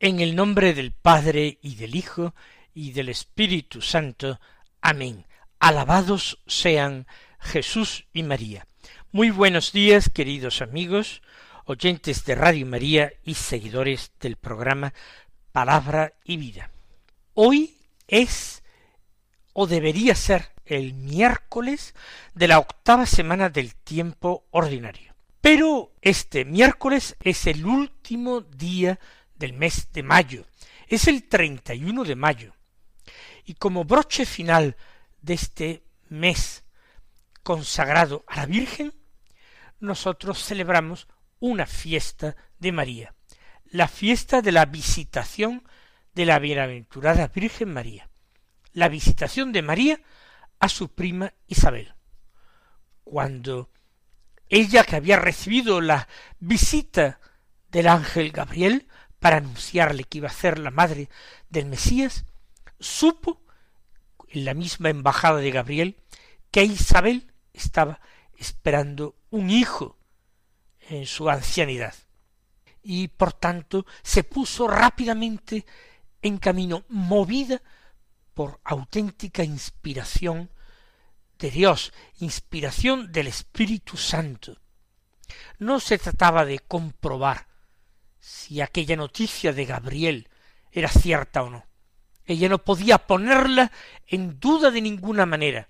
En el nombre del Padre y del Hijo y del Espíritu Santo. Amén. Alabados sean Jesús y María. Muy buenos días, queridos amigos, oyentes de Radio María y seguidores del programa Palabra y Vida. Hoy es o debería ser el miércoles de la octava semana del tiempo ordinario. Pero este miércoles es el último día del mes de mayo. Es el 31 de mayo. Y como broche final de este mes consagrado a la Virgen, nosotros celebramos una fiesta de María, la fiesta de la visitación de la bienaventurada Virgen María, la visitación de María a su prima Isabel. Cuando ella que había recibido la visita del ángel Gabriel para anunciarle que iba a ser la madre del Mesías, supo en la misma embajada de Gabriel que Isabel estaba esperando un hijo en su ancianidad y por tanto se puso rápidamente en camino movida por auténtica inspiración de Dios, inspiración del Espíritu Santo. No se trataba de comprobar si aquella noticia de Gabriel era cierta o no. Ella no podía ponerla en duda de ninguna manera,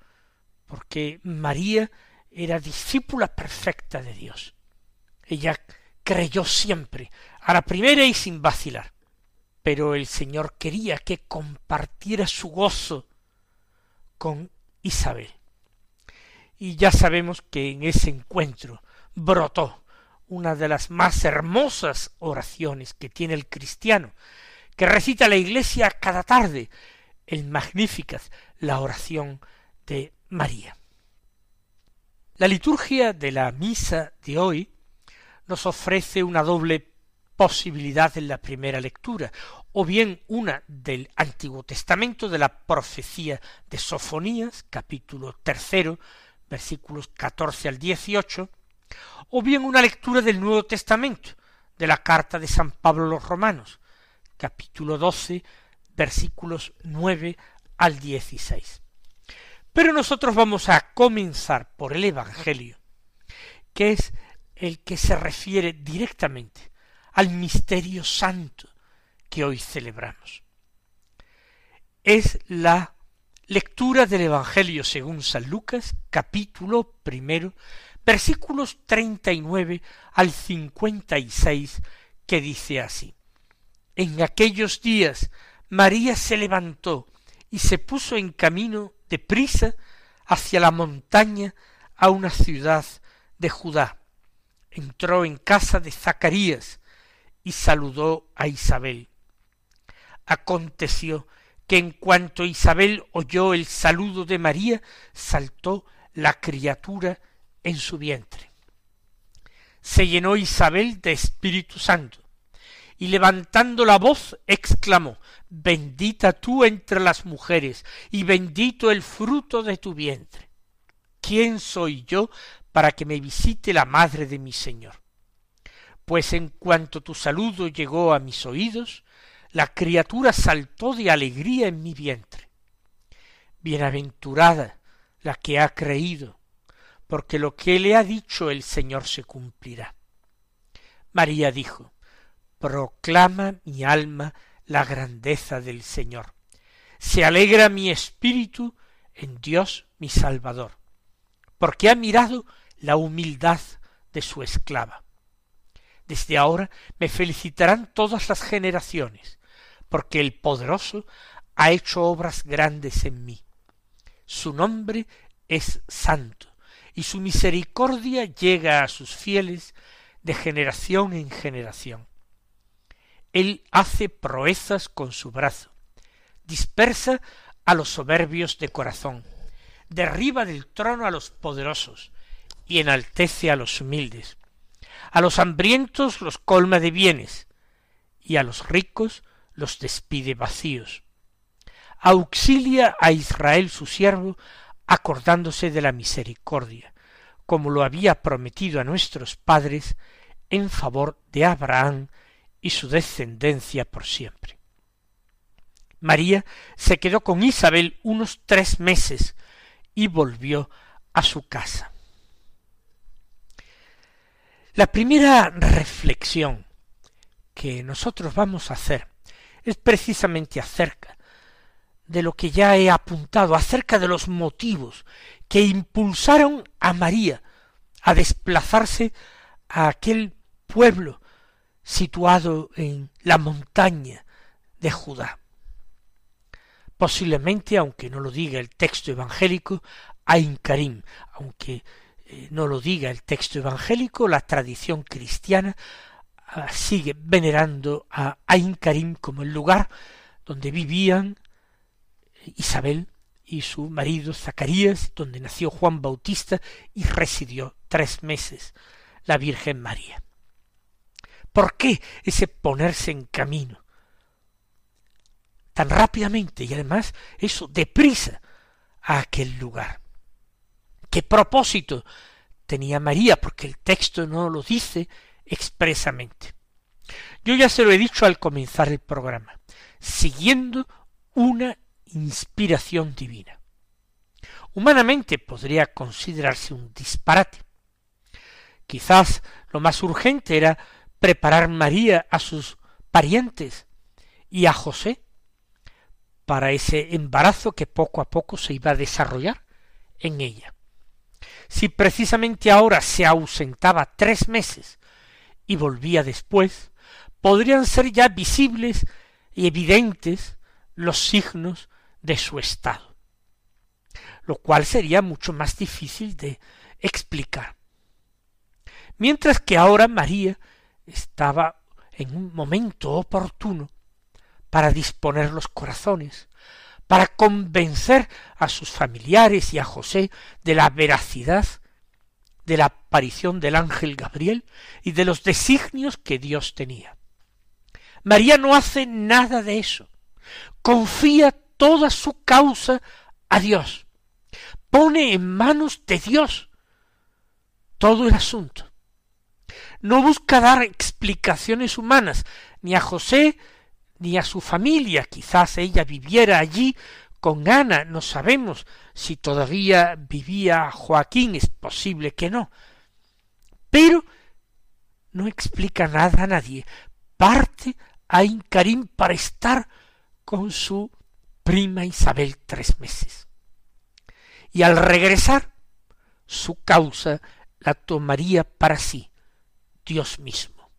porque María era discípula perfecta de Dios. Ella creyó siempre, a la primera y sin vacilar. Pero el Señor quería que compartiera su gozo con Isabel. Y ya sabemos que en ese encuentro brotó una de las más hermosas oraciones que tiene el cristiano, que recita la iglesia cada tarde, el Magnificat, la oración de María. La liturgia de la misa de hoy nos ofrece una doble posibilidad en la primera lectura, o bien una del Antiguo Testamento de la profecía de Sofonías, capítulo tercero, versículos catorce al dieciocho, o bien una lectura del Nuevo Testamento, de la carta de San Pablo a los Romanos, capítulo doce, versículos nueve al dieciséis. Pero nosotros vamos a comenzar por el Evangelio, que es el que se refiere directamente al misterio santo que hoy celebramos. Es la lectura del Evangelio según San Lucas, capítulo primero, versículos treinta y nueve al cincuenta y seis, que dice así. En aquellos días María se levantó y se puso en camino de prisa hacia la montaña a una ciudad de Judá. Entró en casa de Zacarías y saludó a Isabel. Aconteció que en cuanto Isabel oyó el saludo de María, saltó la criatura en su vientre. Se llenó Isabel de Espíritu Santo, y levantando la voz exclamó Bendita tú entre las mujeres, y bendito el fruto de tu vientre. ¿Quién soy yo para que me visite la madre de mi Señor? Pues en cuanto tu saludo llegó a mis oídos, la criatura saltó de alegría en mi vientre. Bienaventurada la que ha creído, porque lo que le ha dicho el Señor se cumplirá. María dijo, Proclama mi alma la grandeza del Señor. Se alegra mi espíritu en Dios mi Salvador, porque ha mirado la humildad de su esclava. Desde ahora me felicitarán todas las generaciones, porque el poderoso ha hecho obras grandes en mí. Su nombre es santo y su misericordia llega a sus fieles de generación en generación. Él hace proezas con su brazo, dispersa a los soberbios de corazón, derriba del trono a los poderosos y enaltece a los humildes. A los hambrientos los colma de bienes y a los ricos los despide vacíos. Auxilia a Israel su siervo acordándose de la misericordia, como lo había prometido a nuestros padres en favor de Abraham y su descendencia por siempre. María se quedó con Isabel unos tres meses y volvió a su casa. La primera reflexión que nosotros vamos a hacer es precisamente acerca de lo que ya he apuntado, acerca de los motivos que impulsaron a María a desplazarse a aquel pueblo situado en la montaña de Judá. Posiblemente, aunque no lo diga el texto evangélico, Ain Karim, aunque eh, no lo diga el texto evangélico, la tradición cristiana ah, sigue venerando a Ain Karim como el lugar donde vivían Isabel y su marido Zacarías, donde nació Juan Bautista y residió tres meses la Virgen María. ¿Por qué ese ponerse en camino? Tan rápidamente y además eso deprisa a aquel lugar. ¿Qué propósito tenía María? Porque el texto no lo dice expresamente. Yo ya se lo he dicho al comenzar el programa, siguiendo una inspiración divina. Humanamente podría considerarse un disparate. Quizás lo más urgente era preparar María a sus parientes y a José para ese embarazo que poco a poco se iba a desarrollar en ella. Si precisamente ahora se ausentaba tres meses y volvía después, podrían ser ya visibles y evidentes los signos de su estado, lo cual sería mucho más difícil de explicar. Mientras que ahora María estaba en un momento oportuno para disponer los corazones, para convencer a sus familiares y a José de la veracidad de la aparición del ángel Gabriel y de los designios que Dios tenía. María no hace nada de eso. Confía toda su causa a Dios. Pone en manos de Dios todo el asunto no busca dar explicaciones humanas ni a José ni a su familia. Quizás ella viviera allí con Ana, no sabemos si todavía vivía Joaquín, es posible que no. Pero no explica nada a nadie. Parte a Incarín para estar con su prima Isabel tres meses. Y al regresar, su causa la tomaría para sí, Dios mismo.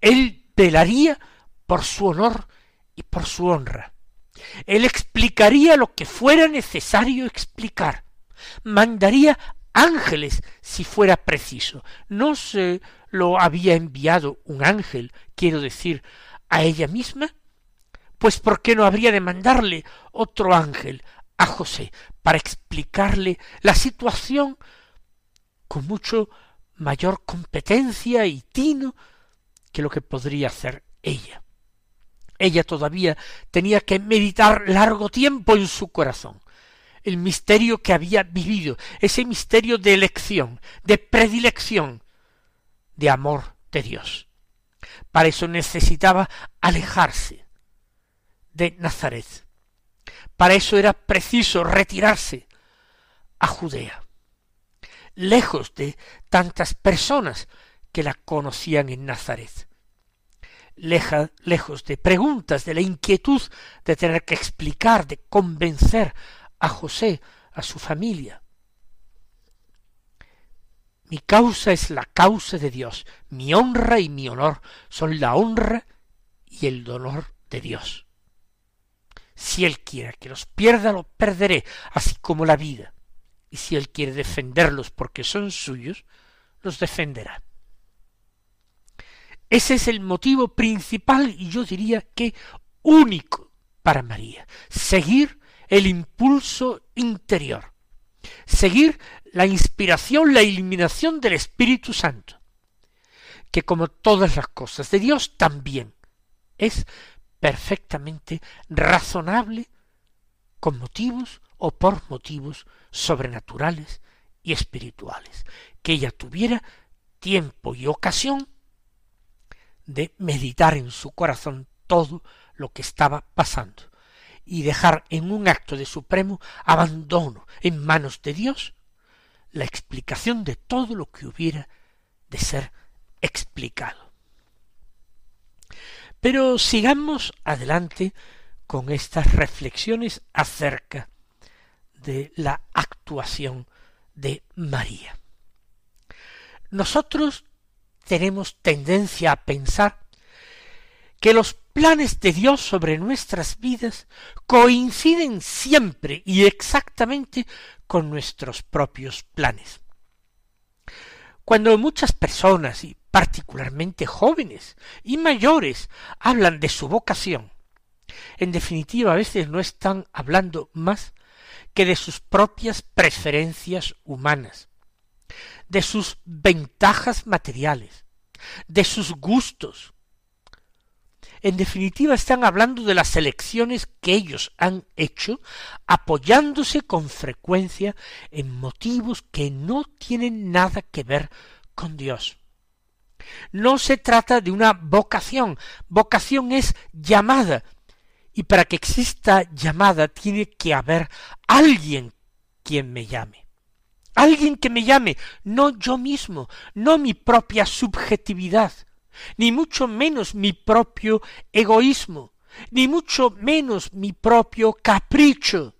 Él velaría por su honor y por su honra. Él explicaría lo que fuera necesario explicar. Mandaría ángeles si fuera preciso. No se lo había enviado un ángel, quiero decir, a ella misma. Pues ¿por qué no habría de mandarle otro ángel a José para explicarle la situación con mucho mayor competencia y tino que lo que podría hacer ella. Ella todavía tenía que meditar largo tiempo en su corazón el misterio que había vivido, ese misterio de elección, de predilección, de amor de Dios. Para eso necesitaba alejarse de Nazaret. Para eso era preciso retirarse a Judea lejos de tantas personas que la conocían en Nazaret. Lejos de preguntas, de la inquietud de tener que explicar, de convencer a José, a su familia. Mi causa es la causa de Dios, mi honra y mi honor son la honra y el dolor de Dios. Si Él quiere que los pierda, lo perderé, así como la vida. Y si Él quiere defenderlos porque son suyos, los defenderá. Ese es el motivo principal y yo diría que único para María, seguir el impulso interior, seguir la inspiración, la iluminación del Espíritu Santo, que como todas las cosas de Dios también es perfectamente razonable con motivos o por motivos sobrenaturales y espirituales, que ella tuviera tiempo y ocasión de meditar en su corazón todo lo que estaba pasando y dejar en un acto de supremo abandono en manos de Dios la explicación de todo lo que hubiera de ser explicado. Pero sigamos adelante con estas reflexiones acerca de la actuación de María. Nosotros tenemos tendencia a pensar que los planes de Dios sobre nuestras vidas coinciden siempre y exactamente con nuestros propios planes. Cuando muchas personas, y particularmente jóvenes y mayores, hablan de su vocación, en definitiva a veces no están hablando más que de sus propias preferencias humanas, de sus ventajas materiales, de sus gustos. En definitiva están hablando de las elecciones que ellos han hecho apoyándose con frecuencia en motivos que no tienen nada que ver con Dios. No se trata de una vocación, vocación es llamada, y para que exista llamada tiene que haber alguien quien me llame. Alguien que me llame, no yo mismo, no mi propia subjetividad, ni mucho menos mi propio egoísmo, ni mucho menos mi propio capricho,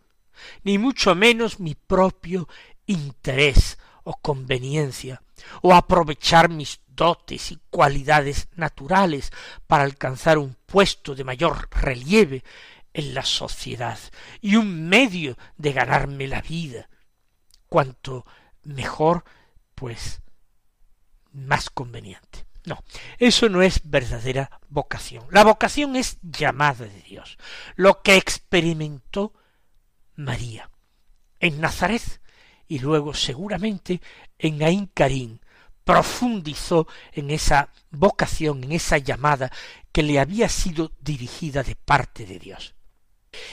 ni mucho menos mi propio interés o conveniencia, o aprovechar mis dotes y cualidades naturales para alcanzar un puesto de mayor relieve en la sociedad y un medio de ganarme la vida. Cuanto mejor, pues más conveniente. No, eso no es verdadera vocación. La vocación es llamada de Dios, lo que experimentó María en Nazaret y luego seguramente en Ain Karim, profundizó en esa vocación, en esa llamada que le había sido dirigida de parte de Dios.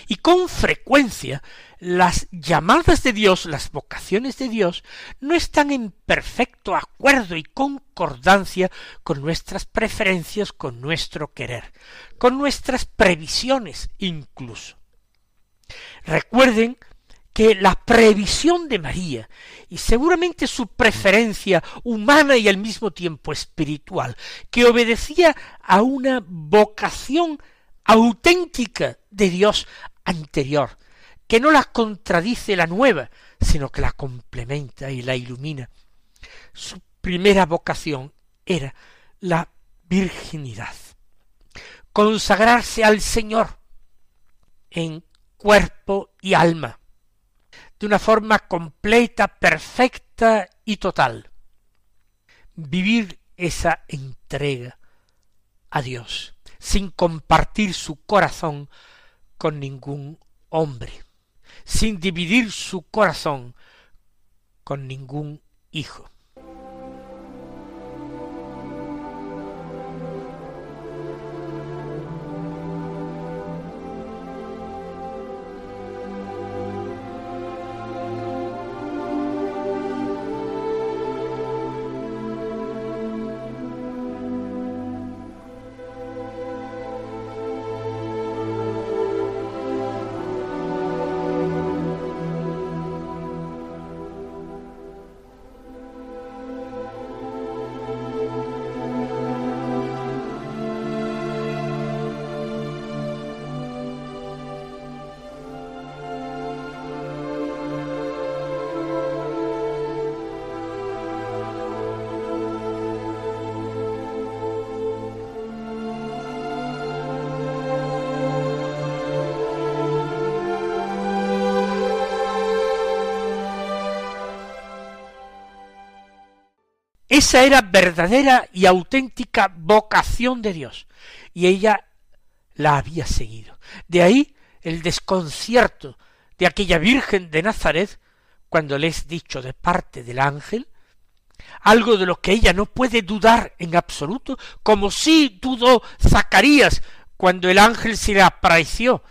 Y con frecuencia las llamadas de Dios, las vocaciones de Dios, no están en perfecto acuerdo y concordancia con nuestras preferencias, con nuestro querer, con nuestras previsiones incluso. Recuerden que la previsión de María y seguramente su preferencia humana y al mismo tiempo espiritual, que obedecía a una vocación auténtica de Dios anterior, que no la contradice la nueva, sino que la complementa y la ilumina. Su primera vocación era la virginidad, consagrarse al Señor en cuerpo y alma, de una forma completa, perfecta y total. Vivir esa entrega a Dios, sin compartir su corazón con ningún hombre, sin dividir su corazón con ningún hijo. Esa era verdadera y auténtica vocación de Dios, y ella la había seguido. De ahí el desconcierto de aquella Virgen de Nazaret cuando le es dicho de parte del ángel, algo de lo que ella no puede dudar en absoluto, como si dudó Zacarías cuando el ángel se le apareció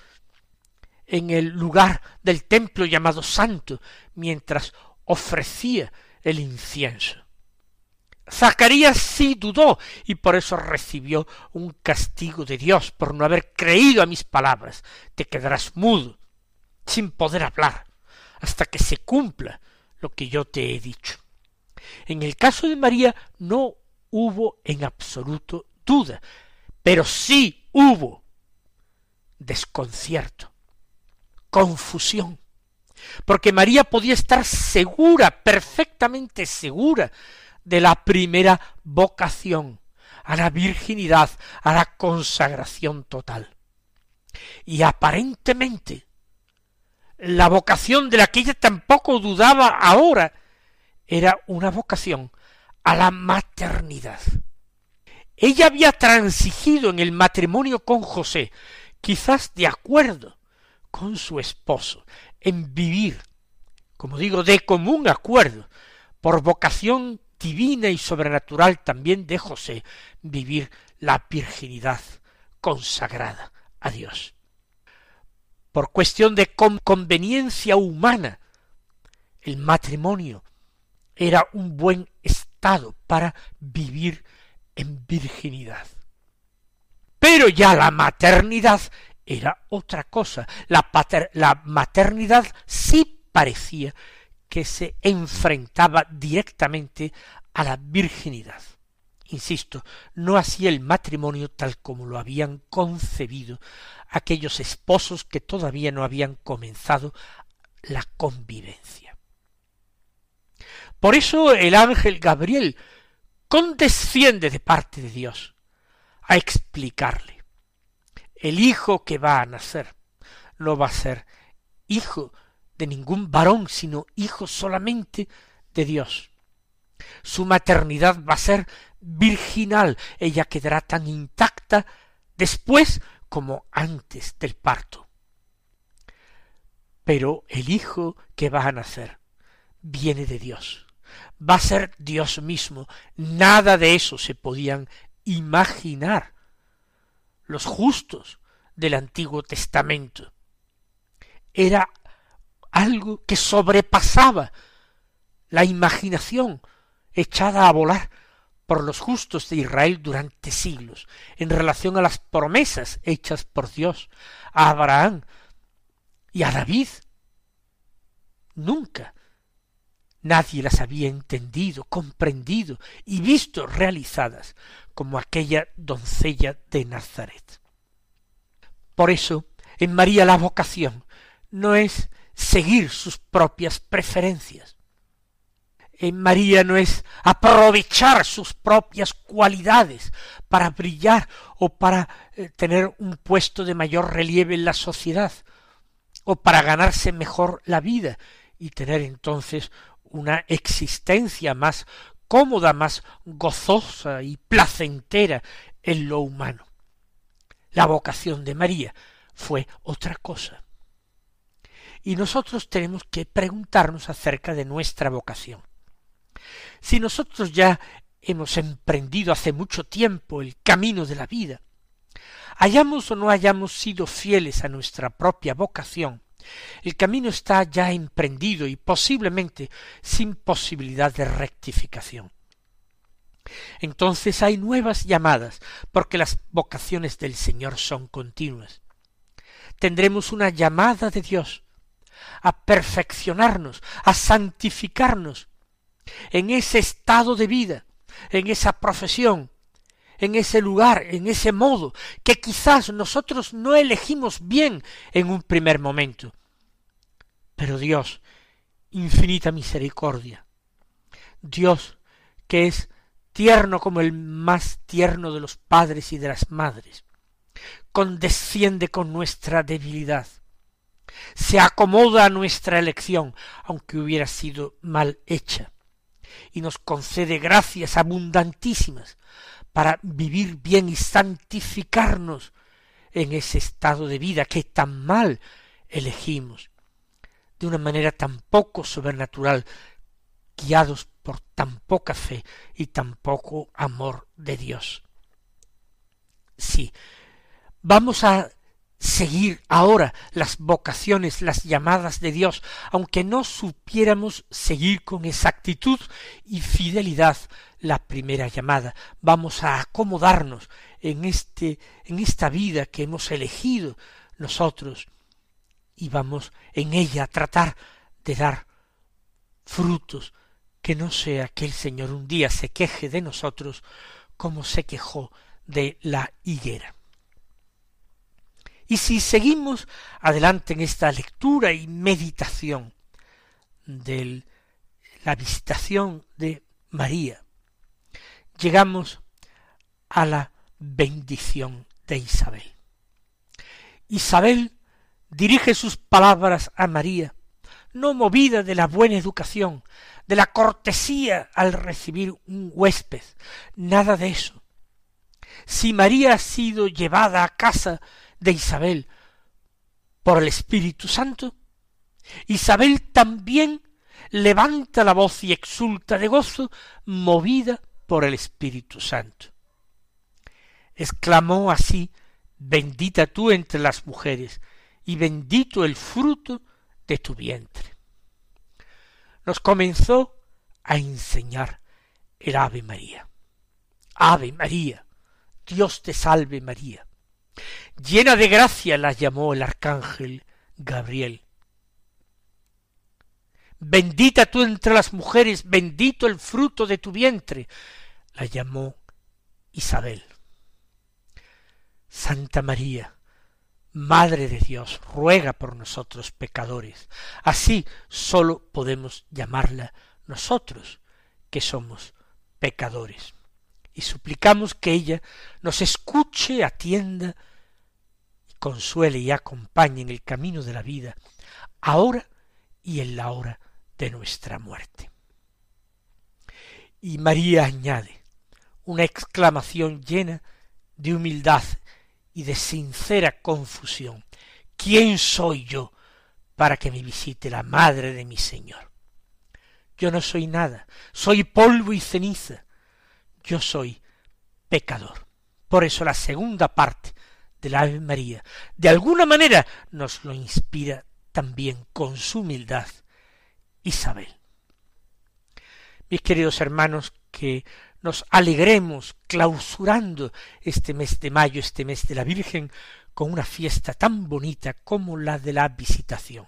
en el lugar del templo llamado santo, mientras ofrecía el incienso. Zacarías sí dudó y por eso recibió un castigo de Dios por no haber creído a mis palabras. Te quedarás mudo, sin poder hablar, hasta que se cumpla lo que yo te he dicho. En el caso de María no hubo en absoluto duda, pero sí hubo desconcierto, confusión, porque María podía estar segura, perfectamente segura, de la primera vocación, a la virginidad, a la consagración total. Y aparentemente la vocación de la que ella tampoco dudaba ahora era una vocación a la maternidad. Ella había transigido en el matrimonio con José, quizás de acuerdo con su esposo, en vivir, como digo, de común acuerdo, por vocación divina y sobrenatural también de vivir la virginidad consagrada a Dios. Por cuestión de conveniencia humana, el matrimonio era un buen estado para vivir en virginidad. Pero ya la maternidad era otra cosa. La maternidad sí parecía que se enfrentaba directamente a la virginidad. Insisto, no así el matrimonio tal como lo habían concebido aquellos esposos que todavía no habían comenzado la convivencia. Por eso el ángel Gabriel condesciende de parte de Dios a explicarle. El hijo que va a nacer no va a ser hijo de ningún varón, sino hijo solamente de Dios. Su maternidad va a ser virginal, ella quedará tan intacta después como antes del parto. Pero el hijo que va a nacer viene de Dios. Va a ser Dios mismo. Nada de eso se podían imaginar los justos del Antiguo Testamento. Era algo que sobrepasaba la imaginación echada a volar por los justos de Israel durante siglos, en relación a las promesas hechas por Dios a Abraham y a David. Nunca nadie las había entendido, comprendido y visto realizadas como aquella doncella de Nazaret. Por eso, en María la vocación no es seguir sus propias preferencias. En María no es aprovechar sus propias cualidades para brillar o para eh, tener un puesto de mayor relieve en la sociedad o para ganarse mejor la vida y tener entonces una existencia más cómoda, más gozosa y placentera en lo humano. La vocación de María fue otra cosa. Y nosotros tenemos que preguntarnos acerca de nuestra vocación. Si nosotros ya hemos emprendido hace mucho tiempo el camino de la vida, hayamos o no hayamos sido fieles a nuestra propia vocación, el camino está ya emprendido y posiblemente sin posibilidad de rectificación. Entonces hay nuevas llamadas, porque las vocaciones del Señor son continuas. Tendremos una llamada de Dios a perfeccionarnos, a santificarnos en ese estado de vida, en esa profesión, en ese lugar, en ese modo, que quizás nosotros no elegimos bien en un primer momento. Pero Dios, infinita misericordia, Dios que es tierno como el más tierno de los padres y de las madres, condesciende con nuestra debilidad, se acomoda a nuestra elección, aunque hubiera sido mal hecha, y nos concede gracias abundantísimas para vivir bien y santificarnos en ese estado de vida que tan mal elegimos, de una manera tan poco sobrenatural, guiados por tan poca fe y tan poco amor de Dios. Sí, vamos a seguir ahora las vocaciones, las llamadas de Dios, aunque no supiéramos seguir con exactitud y fidelidad la primera llamada. Vamos a acomodarnos en este en esta vida que hemos elegido nosotros y vamos en ella a tratar de dar frutos que no sea que el Señor un día se queje de nosotros como se quejó de la higuera. Y si seguimos adelante en esta lectura y meditación de la visitación de María, llegamos a la bendición de Isabel. Isabel dirige sus palabras a María, no movida de la buena educación, de la cortesía al recibir un huésped, nada de eso. Si María ha sido llevada a casa de Isabel por el Espíritu Santo, Isabel también levanta la voz y exulta de gozo, movida por el Espíritu Santo. Exclamó así, bendita tú entre las mujeres, y bendito el fruto de tu vientre. Nos comenzó a enseñar el Ave María. Ave María, Dios te salve María. Llena de gracia la llamó el arcángel Gabriel. Bendita tú entre las mujeres, bendito el fruto de tu vientre, la llamó Isabel. Santa María, Madre de Dios, ruega por nosotros pecadores. Así sólo podemos llamarla nosotros, que somos pecadores. Y suplicamos que ella nos escuche, atienda, consuele y acompañe en el camino de la vida, ahora y en la hora de nuestra muerte. Y María añade una exclamación llena de humildad y de sincera confusión. ¿Quién soy yo para que me visite la madre de mi Señor? Yo no soy nada, soy polvo y ceniza, yo soy pecador. Por eso la segunda parte María, de alguna manera nos lo inspira también con su humildad Isabel. Mis queridos hermanos, que nos alegremos clausurando este mes de mayo, este mes de la Virgen, con una fiesta tan bonita como la de la visitación.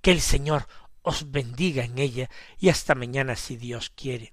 Que el Señor os bendiga en ella y hasta mañana si Dios quiere.